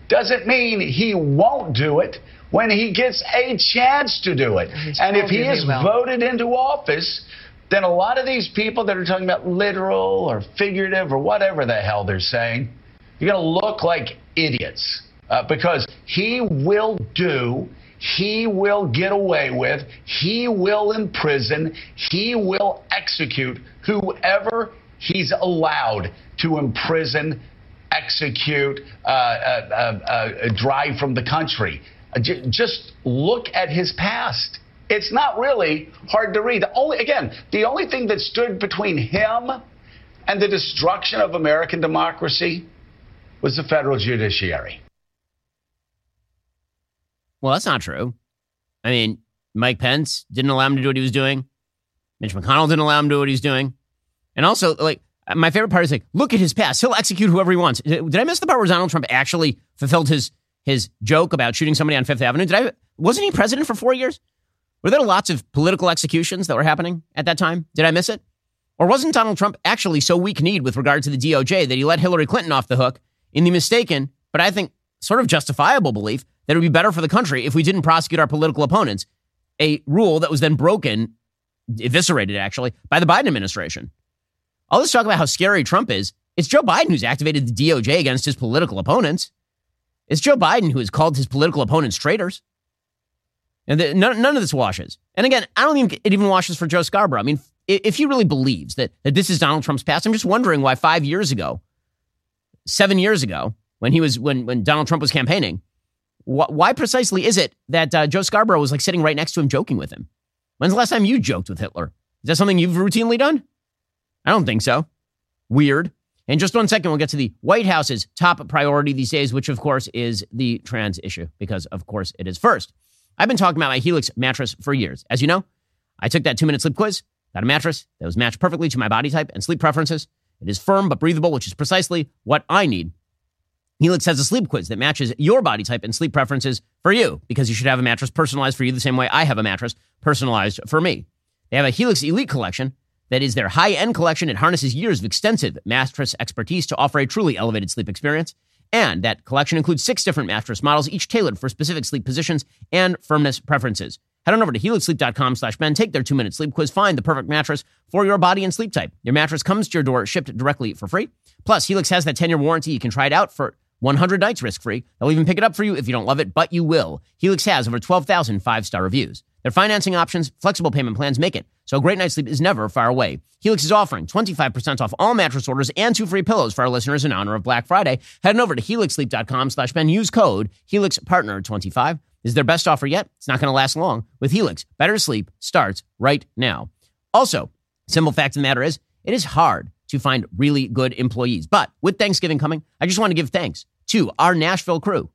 doesn't mean he won't do it when he gets a chance to do it. And if he is voted into office, then a lot of these people that are talking about literal or figurative or whatever the hell they're saying, you're going to look like idiots uh, because he will do, he will get away with, he will imprison, he will execute whoever he's allowed to imprison, execute, uh, uh, uh, uh drive from the country. Uh, just look at his past. It's not really hard to read. The only, again, the only thing that stood between him and the destruction of American democracy was the federal judiciary. Well, that's not true. I mean, Mike Pence didn't allow him to do what he was doing. Mitch McConnell didn't allow him to do what he's doing. And also, like, my favorite part is like, look at his past. He'll execute whoever he wants. Did I miss the part where Donald Trump actually fulfilled his his joke about shooting somebody on Fifth Avenue? Did I? Wasn't he president for four years? Were there lots of political executions that were happening at that time? Did I miss it? Or wasn't Donald Trump actually so weak kneed with regard to the DOJ that he let Hillary Clinton off the hook in the mistaken, but I think sort of justifiable belief that it would be better for the country if we didn't prosecute our political opponents, a rule that was then broken, eviscerated actually, by the Biden administration. All this talk about how scary Trump is, it's Joe Biden who's activated the DOJ against his political opponents. It's Joe Biden who has called his political opponents traitors. And the, none, none of this washes. And again, I don't think it even washes for Joe Scarborough. I mean, if he really believes that, that this is Donald Trump's past, I'm just wondering why five years ago seven years ago when he was when when Donald Trump was campaigning. Wh- why precisely is it that uh, Joe Scarborough was like sitting right next to him, joking with him? When's the last time you joked with Hitler? Is that something you've routinely done? I don't think so. Weird. In just one second, we'll get to the White House's top priority these days, which of course is the trans issue, because of course it is first. I've been talking about my Helix mattress for years. As you know, I took that two minute sleep quiz, got a mattress that was matched perfectly to my body type and sleep preferences. It is firm but breathable, which is precisely what I need. Helix has a sleep quiz that matches your body type and sleep preferences for you because you should have a mattress personalized for you the same way I have a mattress personalized for me. They have a Helix Elite collection that is their high end collection. It harnesses years of extensive mattress expertise to offer a truly elevated sleep experience. And that collection includes six different mattress models, each tailored for specific sleep positions and firmness preferences. Head on over to helixsleep.com slash Ben. Take their two minute sleep quiz. Find the perfect mattress for your body and sleep type. Your mattress comes to your door, shipped directly for free. Plus, Helix has that 10 year warranty. You can try it out for 100 nights risk free. They'll even pick it up for you if you don't love it, but you will. Helix has over 12,000 five star reviews. Their financing options, flexible payment plans make it so a great night's sleep is never far away. Helix is offering 25% off all mattress orders and two free pillows for our listeners in honor of Black Friday. Head on over to helixsleep.com slash Ben. Use code HelixPartner25. Is their best offer yet. It's not going to last long. With Helix, better sleep starts right now. Also, simple fact of the matter is, it is hard to find really good employees. But with Thanksgiving coming, I just want to give thanks to our Nashville crew.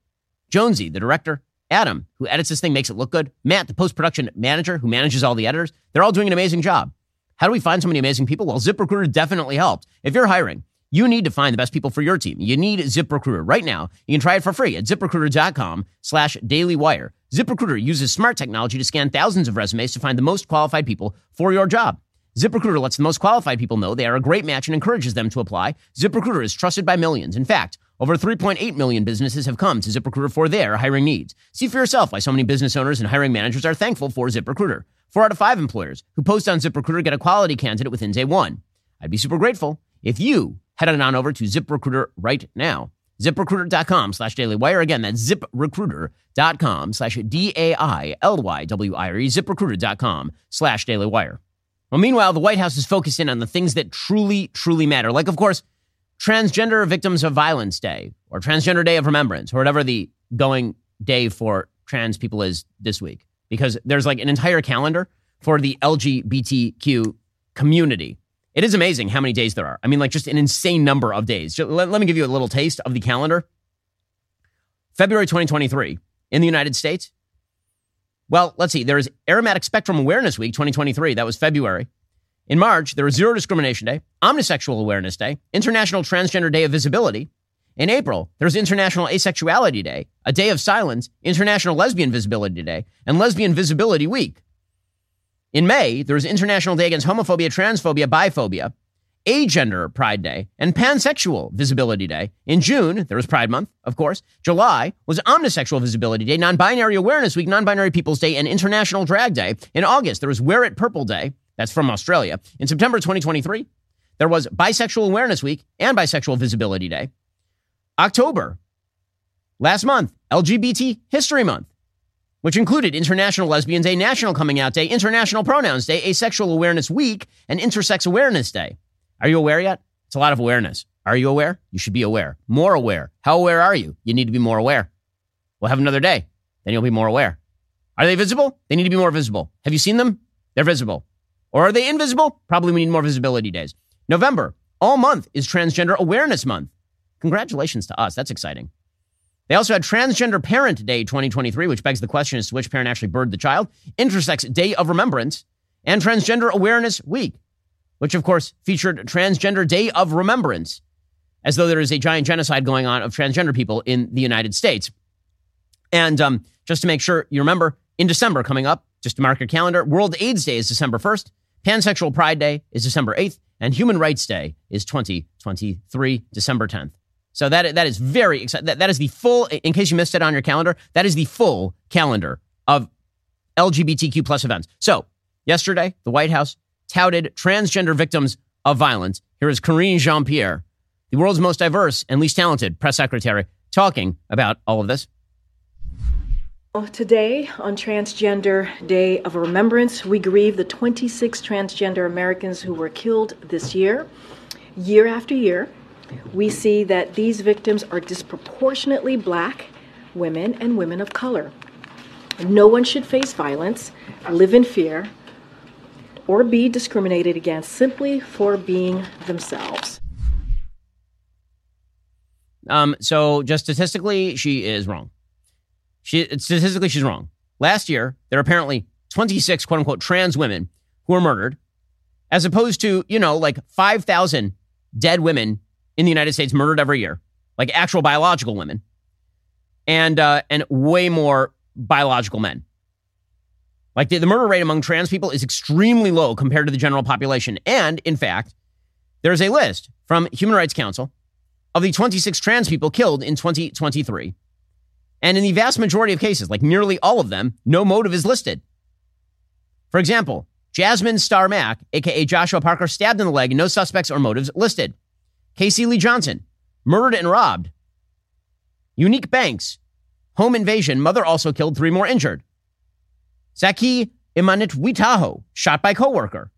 Jonesy, the director, Adam, who edits this thing, makes it look good. Matt, the post production manager, who manages all the editors. They're all doing an amazing job. How do we find so many amazing people? Well, ZipRecruiter definitely helped. If you're hiring, you need to find the best people for your team. You need ZipRecruiter right now. You can try it for free at ziprecruiter.com slash dailywire. ZipRecruiter uses smart technology to scan thousands of resumes to find the most qualified people for your job. ZipRecruiter lets the most qualified people know they are a great match and encourages them to apply. ZipRecruiter is trusted by millions. In fact, over 3.8 million businesses have come to ZipRecruiter for their hiring needs. See for yourself why so many business owners and hiring managers are thankful for ZipRecruiter. Four out of five employers who post on ZipRecruiter get a quality candidate within day one. I'd be super grateful if you headed on over to ZipRecruiter right now. ZipRecruiter.com slash dailywire. Again, that's ziprecruiter.com slash D-A-I-L-Y-W-I-R-E. ZipRecruiter.com slash dailywire. Well, meanwhile, the White House is focused in on the things that truly, truly matter. Like, of course, Transgender Victims of Violence Day or Transgender Day of Remembrance or whatever the going day for trans people is this week. Because there's like an entire calendar for the LGBTQ community. It is amazing how many days there are. I mean, like just an insane number of days. Let, let me give you a little taste of the calendar. February 2023 in the United States. Well, let's see. There is Aromantic Spectrum Awareness Week 2023. That was February. In March, there was Zero Discrimination Day, Omnisexual Awareness Day, International Transgender Day of Visibility. In April, there was International Asexuality Day, a day of silence, International Lesbian Visibility Day, and Lesbian Visibility Week. In May, there was International Day Against Homophobia, Transphobia, Biphobia, Agender Pride Day, and Pansexual Visibility Day. In June, there was Pride Month, of course. July was Omnisexual Visibility Day, Non Binary Awareness Week, Non Binary Peoples Day, and International Drag Day. In August, there was Wear It Purple Day. That's from Australia. In September 2023, there was Bisexual Awareness Week and Bisexual Visibility Day. October, last month, LGBT History Month which included International Lesbian Day, National Coming Out Day, International Pronouns Day, Asexual Awareness Week, and Intersex Awareness Day. Are you aware yet? It's a lot of awareness. Are you aware? You should be aware. More aware. How aware are you? You need to be more aware. We'll have another day. Then you'll be more aware. Are they visible? They need to be more visible. Have you seen them? They're visible. Or are they invisible? Probably we need more visibility days. November, all month is Transgender Awareness Month. Congratulations to us. That's exciting. They also had Transgender Parent Day 2023, which begs the question as to which parent actually birthed the child, Intersex Day of Remembrance, and Transgender Awareness Week, which of course featured Transgender Day of Remembrance, as though there is a giant genocide going on of transgender people in the United States. And um, just to make sure you remember, in December coming up, just to mark your calendar, World AIDS Day is December 1st, Pansexual Pride Day is December 8th, and Human Rights Day is 2023, December 10th. So that that is very exciting. That, that is the full. In case you missed it on your calendar, that is the full calendar of LGBTQ plus events. So yesterday, the White House touted transgender victims of violence. Here is Karine Jean Pierre, the world's most diverse and least talented press secretary, talking about all of this. Today, on Transgender Day of Remembrance, we grieve the 26 transgender Americans who were killed this year. Year after year, we see that these victims are disproportionately black women and women of color. No one should face violence, live in fear, or be discriminated against simply for being themselves. Um, so just statistically, she is wrong. She statistically she's wrong. Last year, there are apparently 26 quote unquote trans women who were murdered, as opposed to, you know, like 5,000 dead women in the United States murdered every year, like actual biological women, and uh, and way more biological men. Like the, the murder rate among trans people is extremely low compared to the general population. And in fact, there's a list from Human Rights Council of the 26 trans people killed in 2023. And in the vast majority of cases, like nearly all of them, no motive is listed. For example, Jasmine Star Mack, aka Joshua Parker, stabbed in the leg, no suspects or motives listed. Casey Lee Johnson, murdered and robbed. Unique Banks, home invasion, mother also killed, three more injured. Zaki Imanit Witaho, shot by coworker.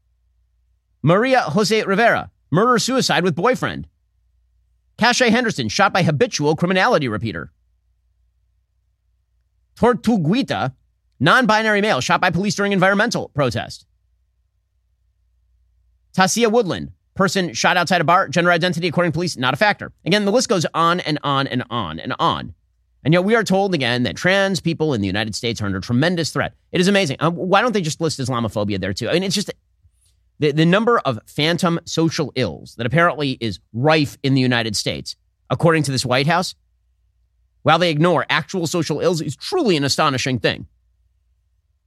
Maria Jose Rivera, murder suicide with boyfriend. Cashay Henderson, shot by habitual criminality repeater. Tortuguita, non binary male, shot by police during environmental protest. Tasia Woodland, person shot outside a bar, gender identity according to police, not a factor. Again, the list goes on and on and on and on. And yet we are told again that trans people in the United States are under tremendous threat. It is amazing. Um, why don't they just list Islamophobia there too? I mean, it's just the, the number of phantom social ills that apparently is rife in the United States, according to this White House, while they ignore actual social ills, is truly an astonishing thing.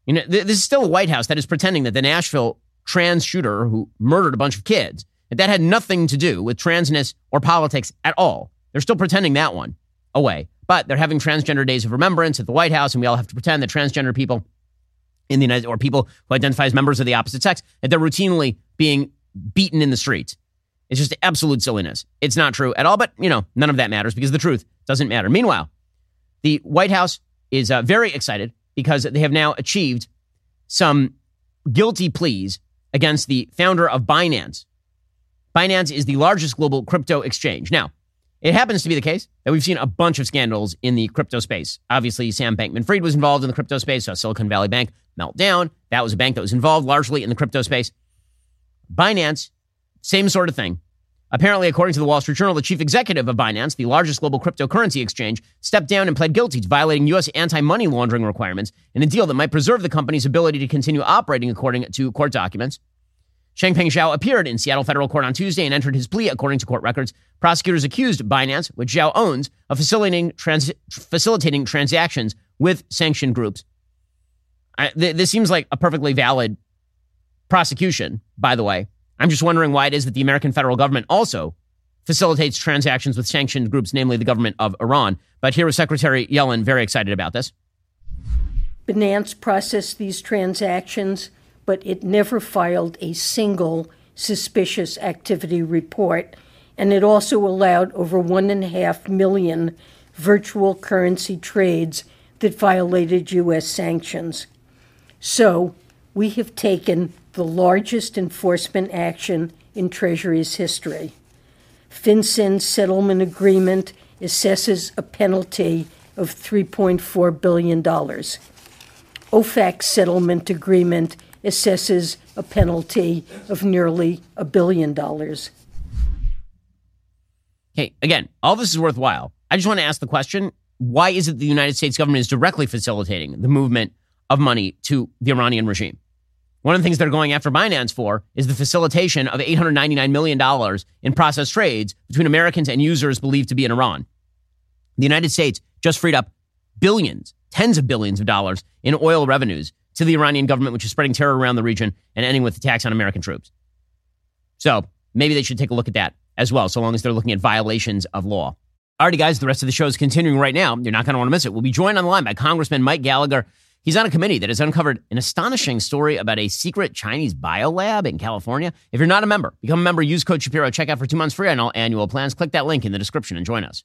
You know, th- this is still a White House that is pretending that the Nashville trans shooter who murdered a bunch of kids, that that had nothing to do with transness or politics at all. They're still pretending that one away. But they're having transgender days of remembrance at the White House, and we all have to pretend that transgender people in the United or people who identify as members of the opposite sex that they're routinely being beaten in the streets. It's just absolute silliness. It's not true at all, but you know, none of that matters because the truth doesn't matter. Meanwhile, the White House is uh, very excited because they have now achieved some guilty pleas against the founder of Binance. Binance is the largest global crypto exchange. Now, it happens to be the case that we've seen a bunch of scandals in the crypto space. Obviously, Sam Bankman Fried was involved in the crypto space, so Silicon Valley Bank meltdown. That was a bank that was involved largely in the crypto space. Binance, same sort of thing. Apparently, according to the Wall Street Journal, the chief executive of Binance, the largest global cryptocurrency exchange, stepped down and pled guilty to violating U.S. anti money laundering requirements in a deal that might preserve the company's ability to continue operating according to court documents. Changpeng Zhao appeared in Seattle federal court on Tuesday and entered his plea, according to court records. Prosecutors accused Binance, which Zhao owns, of facilitating, trans- facilitating transactions with sanctioned groups. I, th- this seems like a perfectly valid prosecution, by the way. I'm just wondering why it is that the American federal government also facilitates transactions with sanctioned groups, namely the government of Iran. But here was Secretary Yellen very excited about this. Binance processed these transactions, but it never filed a single suspicious activity report. And it also allowed over one and a half million virtual currency trades that violated U.S. sanctions. So we have taken the largest enforcement action in Treasury's history. FinCEN's settlement agreement assesses a penalty of $3.4 billion. OFAC's settlement agreement assesses a penalty of nearly a billion dollars. Okay, again, all this is worthwhile. I just want to ask the question why is it the United States government is directly facilitating the movement of money to the Iranian regime? One of the things they're going after Binance for is the facilitation of $899 million in processed trades between Americans and users believed to be in Iran. The United States just freed up billions, tens of billions of dollars in oil revenues to the Iranian government, which is spreading terror around the region and ending with attacks on American troops. So maybe they should take a look at that as well, so long as they're looking at violations of law. Alrighty, guys, the rest of the show is continuing right now. You're not going to want to miss it. We'll be joined on the line by Congressman Mike Gallagher. He's on a committee that has uncovered an astonishing story about a secret Chinese biolab in California. If you're not a member, become a member, use code Shapiro, check out for two months free on all annual plans. Click that link in the description and join us.